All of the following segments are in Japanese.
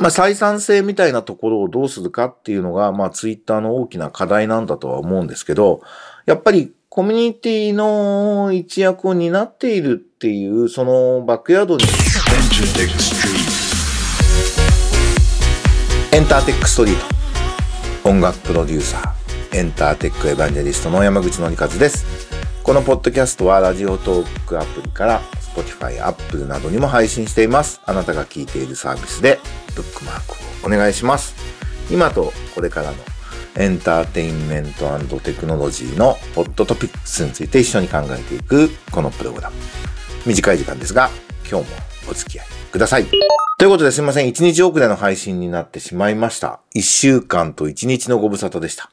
まあ、採算性みたいなところをどうするかっていうのが、まあ、ツイッターの大きな課題なんだとは思うんですけど、やっぱりコミュニティの一役を担っているっていう、そのバックヤードに。エンターテックストリート。音楽プロデューサー、エンターテックエヴァンジェリストの山口のりかずです。このポッドキャストはラジオトークアプリから Spotify、Apple などにも配信しています。あなたが聞いているサービスでブックマークをお願いします。今とこれからのエンターテインメントテクノロジーのホットトピックスについて一緒に考えていくこのプログラム。短い時間ですが、今日もお付き合いください。ということですいません。1日遅れの配信になってしまいました。1週間と1日のご無沙汰でした。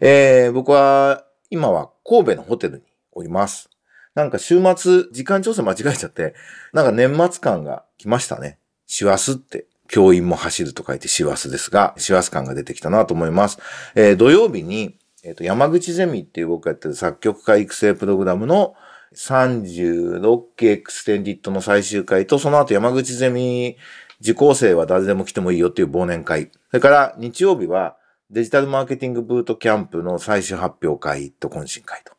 えー、僕は今は神戸のホテルにおります。なんか週末、時間調整間違えちゃって、なんか年末感が来ましたね。師走って教員も走ると書いて師走ですが、師走感が出てきたなと思います。えー、土曜日に、えっ、ー、と、山口ゼミっていう僕がやってる作曲家育成プログラムの36期エクステンディットの最終回と、その後山口ゼミ受講生は誰でも来てもいいよっていう忘年会。それから日曜日はデジタルマーケティングブートキャンプの最終発表会と懇親会と。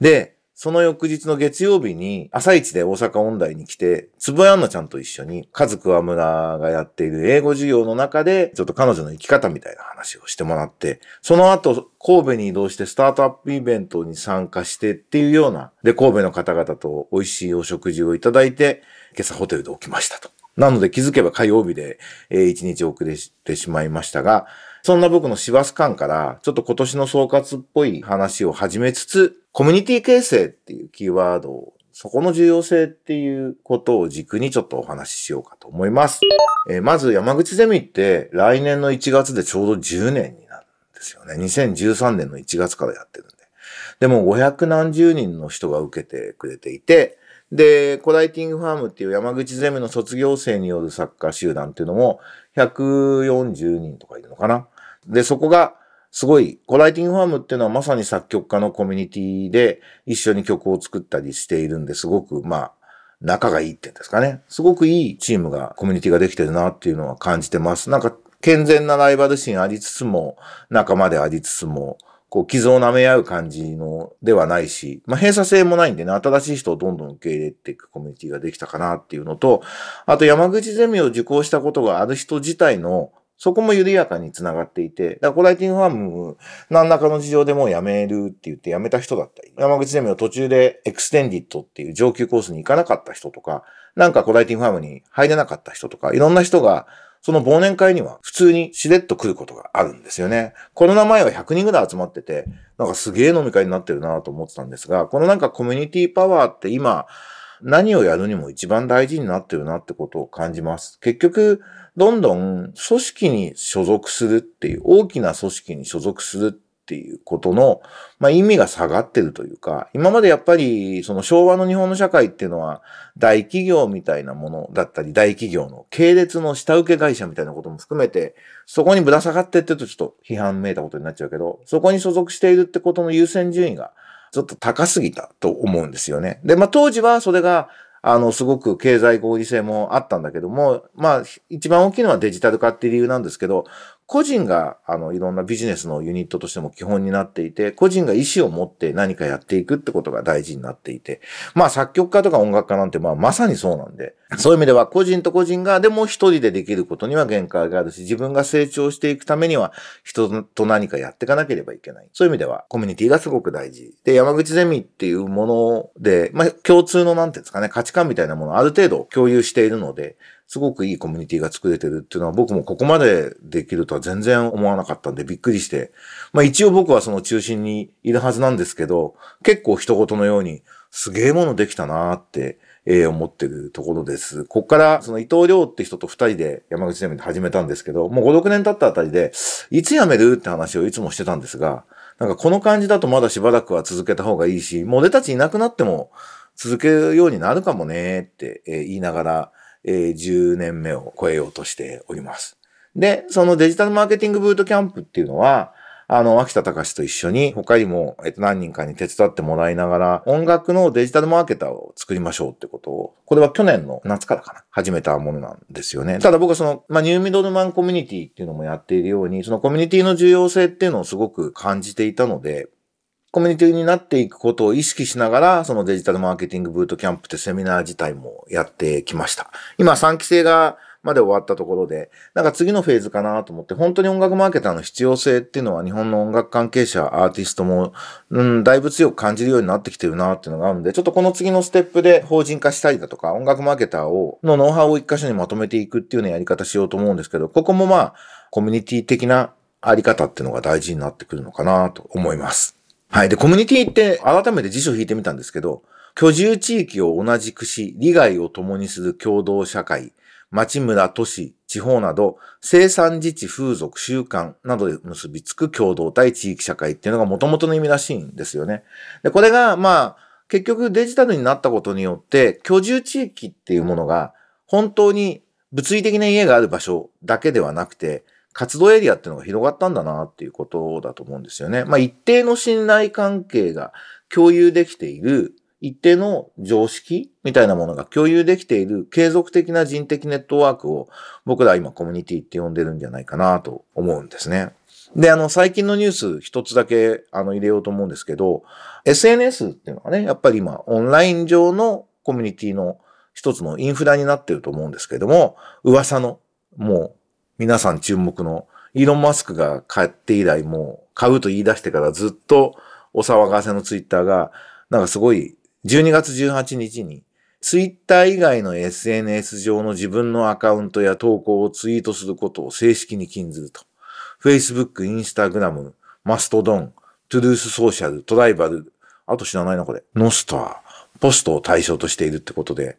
で、その翌日の月曜日に、朝一で大阪音大に来て、つぼやんなちゃんと一緒に、カズクワムラがやっている英語授業の中で、ちょっと彼女の生き方みたいな話をしてもらって、その後、神戸に移動してスタートアップイベントに参加してっていうような、で、神戸の方々と美味しいお食事をいただいて、今朝ホテルで起きましたと。なので気づけば火曜日で、えー、一日遅れてしまいましたが、そんな僕の師走感から、ちょっと今年の総括っぽい話を始めつつ、コミュニティ形成っていうキーワードを、そこの重要性っていうことを軸にちょっとお話ししようかと思います。えー、まず山口ゼミって来年の1月でちょうど10年になるんですよね。2013年の1月からやってるんで。でも500何十人の人が受けてくれていて、で、コライティングファームっていう山口ゼミの卒業生による作家集団っていうのも140人とかいるのかな。で、そこがすごい、コライティングファームっていうのはまさに作曲家のコミュニティで一緒に曲を作ったりしているんですごく、まあ、仲がいいっていうんですかね。すごくいいチームが、コミュニティができてるなっていうのは感じてます。なんか、健全なライバル心ありつつも、仲間でありつつも、こう、傷を舐め合う感じのではないし、まあ、閉鎖性もないんでね、新しい人をどんどん受け入れていくコミュニティができたかなっていうのと、あと山口ゼミを受講したことがある人自体のそこも緩やかにつながっていて、だから Co-Writing Farm、何らかの事情でもう辞めるって言って辞めた人だったり、山口ゼミを途中で Extended っていう上級コースに行かなかった人とか、なんか Co-Writing Farm に入れなかった人とか、いろんな人が、その忘年会には普通にしれっと来ることがあるんですよね。コロナ前は100人ぐらい集まってて、なんかすげえ飲み会になってるなと思ってたんですが、このなんかコミュニティパワーって今、何をやるにも一番大事になってるなってことを感じます。結局、どんどん組織に所属するっていう、大きな組織に所属するっていうことの、まあ、意味が下がってるというか、今までやっぱりその昭和の日本の社会っていうのは大企業みたいなものだったり、大企業の系列の下請け会社みたいなことも含めて、そこにぶら下がってって言うとちょっと批判めいたことになっちゃうけど、そこに所属しているってことの優先順位がちょっと高すぎたと思うんですよね。で、まあ当時はそれがあの、すごく経済合理性もあったんだけども、まあ、一番大きいのはデジタル化っていう理由なんですけど、個人が、あの、いろんなビジネスのユニットとしても基本になっていて、個人が意思を持って何かやっていくってことが大事になっていて、まあ作曲家とか音楽家なんてまあまさにそうなんで、そういう意味では個人と個人がでも一人でできることには限界があるし、自分が成長していくためには人と何かやっていかなければいけない。そういう意味ではコミュニティがすごく大事。で、山口ゼミっていうもので、まあ共通のなんていうんですかね、価値観みたいなものをある程度共有しているので、すごくいいコミュニティが作れてるっていうのは僕もここまでできるとは全然思わなかったんでびっくりして。まあ一応僕はその中心にいるはずなんですけど、結構人事のようにすげえものできたなーって、思ってるところです。こっからその伊藤亮って人と二人で山口ゼミで始めたんですけど、もう5、6年経ったあたりで、いつ辞めるって話をいつもしてたんですが、なんかこの感じだとまだしばらくは続けた方がいいし、もう俺たちいなくなっても続けるようになるかもねって、言いながら、えー、10年目を超えようとしております。で、そのデジタルマーケティングブートキャンプっていうのは、あの、秋田隆と一緒に、他にも、えっと、何人かに手伝ってもらいながら、音楽のデジタルマーケターを作りましょうってことを、これは去年の夏からかな、始めたものなんですよね。ただ僕はその、まあ、ニューミドルマンコミュニティっていうのもやっているように、そのコミュニティの重要性っていうのをすごく感じていたので、コミュニティになっていくことを意識しながら、そのデジタルマーケティングブートキャンプってセミナー自体もやってきました。今3期生がまで終わったところで、なんか次のフェーズかなと思って、本当に音楽マーケターの必要性っていうのは日本の音楽関係者、アーティストも、うん、だいぶ強く感じるようになってきてるなっていうのがあるんで、ちょっとこの次のステップで法人化したりだとか、音楽マーケターを、のノウハウを一箇所にまとめていくっていうようなやり方しようと思うんですけど、ここもまあ、コミュニティ的なあり方っていうのが大事になってくるのかなと思います。はい。で、コミュニティって改めて辞書を引いてみたんですけど、居住地域を同じくし、利害を共にする共同社会、町村、都市、地方など、生産自治、風俗、習慣などで結びつく共同体地域社会っていうのが元々の意味らしいんですよね。で、これが、まあ、結局デジタルになったことによって、居住地域っていうものが、本当に物理的な家がある場所だけではなくて、活動エリアっていうのが広がったんだなっていうことだと思うんですよね。まあ一定の信頼関係が共有できている一定の常識みたいなものが共有できている継続的な人的ネットワークを僕らは今コミュニティって呼んでるんじゃないかなと思うんですね。で、あの、最近のニュース一つだけあの入れようと思うんですけど、SNS っていうのはね、やっぱり今オンライン上のコミュニティの一つのインフラになってると思うんですけども、噂のもう皆さん注目のイーロン・マスクが買って以来もう買うと言い出してからずっとお騒がせのツイッターがなんかすごい12月18日にツイッター以外の SNS 上の自分のアカウントや投稿をツイートすることを正式に禁ずると。Facebook、Instagram、マストドン、トゥルースソーシャル、トライバル、あと知らないなこれ、ノスター、ポストを対象としているってことで、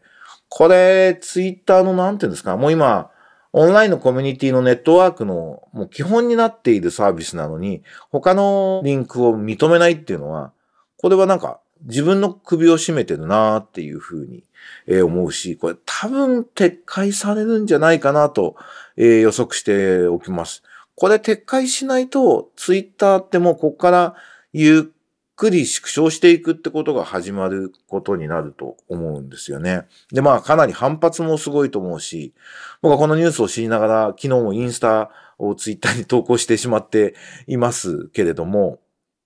これ、ツイッターのなんていうんですか、もう今、オンラインのコミュニティのネットワークのもう基本になっているサービスなのに、他のリンクを認めないっていうのは、これはなんか自分の首を絞めてるなーっていうふうに、思うし、これ多分撤回されるんじゃないかなと、予測しておきます。これ撤回しないと、ツイッターってもうここからゆっくり縮小していくってことが始まることになると思うんですよね。で、まあかなり反発もすごいと思うし、僕はこのニュースを知りながら昨日もインスタをツイッターに投稿してしまっていますけれども、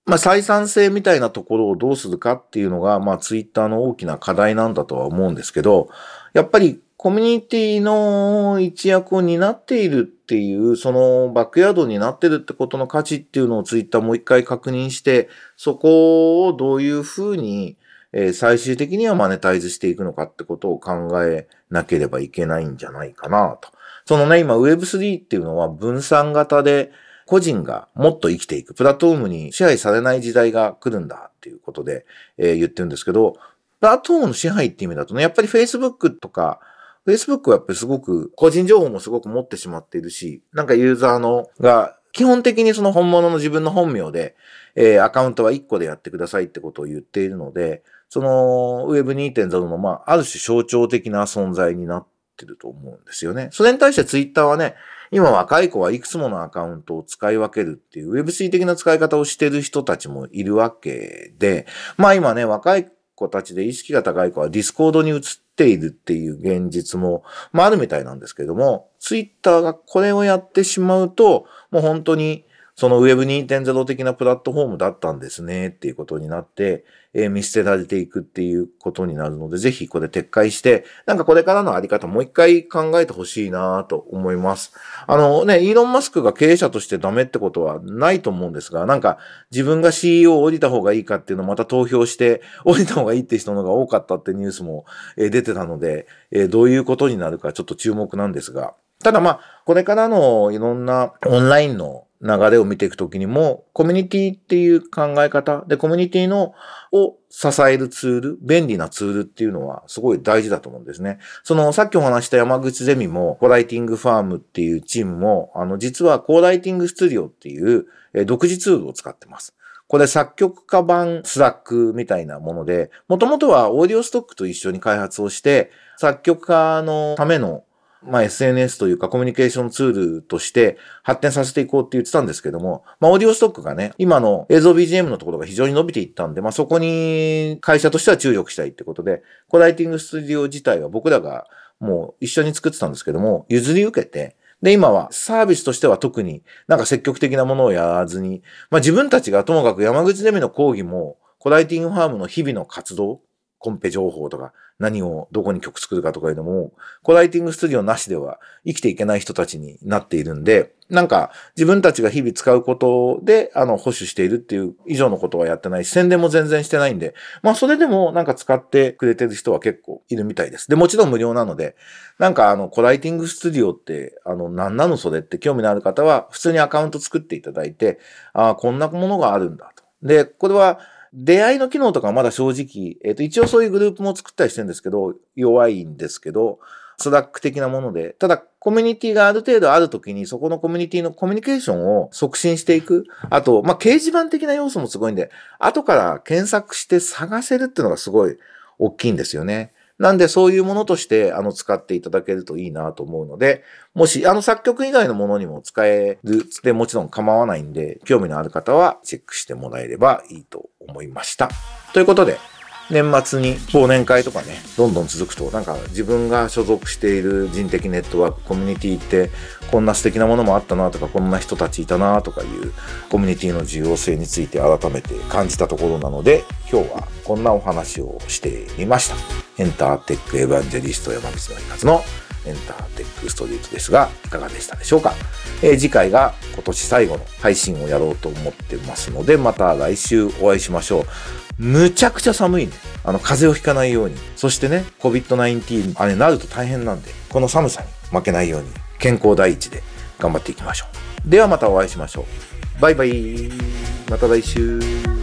まあ採算性みたいなところをどうするかっていうのが、まあツイッターの大きな課題なんだとは思うんですけど、やっぱりコミュニティの一役を担っているっていう、そのバックヤードになってるってことの価値っていうのをツイッターもう一回確認して、そこをどういうふうに、え最終的にはマネタイズしていくのかってことを考えなければいけないんじゃないかなと。そのね、今 Web3 っていうのは分散型で個人がもっと生きていく、プラットフォームに支配されない時代が来るんだっていうことで、えー、言ってるんですけど、プラットフォームの支配って意味だとね、やっぱり Facebook とか Facebook はやっぱりすごく、個人情報もすごく持ってしまっているし、なんかユーザーのが、基本的にその本物の自分の本名で、えー、アカウントは1個でやってくださいってことを言っているので、その Web2.0 の、まあ、ある種象徴的な存在になってると思うんですよね。それに対して Twitter はね、今若い子はいくつものアカウントを使い分けるっていう Web3 的な使い方をしてる人たちもいるわけで、まあ今ね、若い子たちで意識が高い子は Discord に移ってているっていう現実も、まああるみたいなんですけども、ツイッターがこれをやってしまうと、もう本当にその Web2.0 的なプラットフォームだったんですねっていうことになって、えー、見捨てられていくっていうことになるので、ぜひこれ撤回して、なんかこれからのあり方もう一回考えてほしいなと思います。あのね、イーロン・マスクが経営者としてダメってことはないと思うんですが、なんか自分が CEO を降りた方がいいかっていうのをまた投票して 降りた方がいいって人の方が多かったってニュースも、出てたので、えー、どういうことになるかちょっと注目なんですが、ただまあ、これからのいろんなオンラインの流れを見ていくときにも、コミュニティっていう考え方で、コミュニティのを支えるツール、便利なツールっていうのはすごい大事だと思うんですね。その、さっきお話した山口ゼミも、 Co-Writing Farm っていうチームも、あの、実は CoWriting Studio っていう、え独自ツールを使ってます。これ作曲家版 Slack みたいなもので、もともとは Audiostock と一緒に開発をして、作曲家のためのまあ、SNS というかコミュニケーションツールとして発展させていこうって言ってたんですけども、まあ、オーディオストックがね、今の映像 BGM のところが非常に伸びていったんで、まあ、そこに会社としては注力したいってことで、コライティングスタジオ自体は僕らがもう一緒に作ってたんですけども、譲り受けて、で、今はサービスとしては特になんか積極的なものをやらずに、まあ自分たちがともかく山口ゼミの講義も、コライティングファームの日々の活動、コンペ情報とか、何をどこに曲作るかとかいうのも、コライティングスタジオなしでは生きていけない人たちになっているんで、なんか自分たちが日々使うことで、あの、保守しているっていう以上のことはやってないし、宣伝も全然してないんで、まあそれでもなんか使ってくれてる人は結構いるみたいです。で、もちろん無料なので、なんかあの、コライティングスタジオって、あの、何なのそれって興味のある方は、普通にアカウント作っていただいて、ああ、こんなものがあるんだと。で、これは、出会いの機能とかはまだ正直、えっ、ー、と、一応そういうグループも作ったりしてるんですけど、弱いんですけど、 Slack 的なもので、ただコミュニティがある程度あるときに、そこのコミュニティのコミュニケーションを促進していく。あと、まあ、掲示板的な要素もすごいんで、後から検索して探せるっていうのがすごい大きいんですよね。なんでそういうものとしてあの使っていただけるといいなと思うので、もしあの作曲以外のものにも使えるでもちろん構わないんで、興味のある方はチェックしてもらえればいいと思いました。ということで、年末に忘年会とかね、どんどん続くと、なんか自分が所属している人的ネットワーク、コミュニティって、こんな素敵なものもあったなとか、こんな人たちいたなとかいうコミュニティの重要性について改めて感じたところなので、今日はこんなお話をしてみました。エンターテックエヴァンジェリスト山口の一活のエンターテックストリートですが、いかがでしたでしょうか、えー、次回が今年最後の配信をやろうと思ってますので、また来週お会いしましょう。むちゃくちゃ寒いね。あの、風邪をひかないように。そしてね、COVID-19、あれなると大変なんで、この寒さに負けないように、健康第一で頑張っていきましょう。ではまたお会いしましょう。バイバイ。また来週。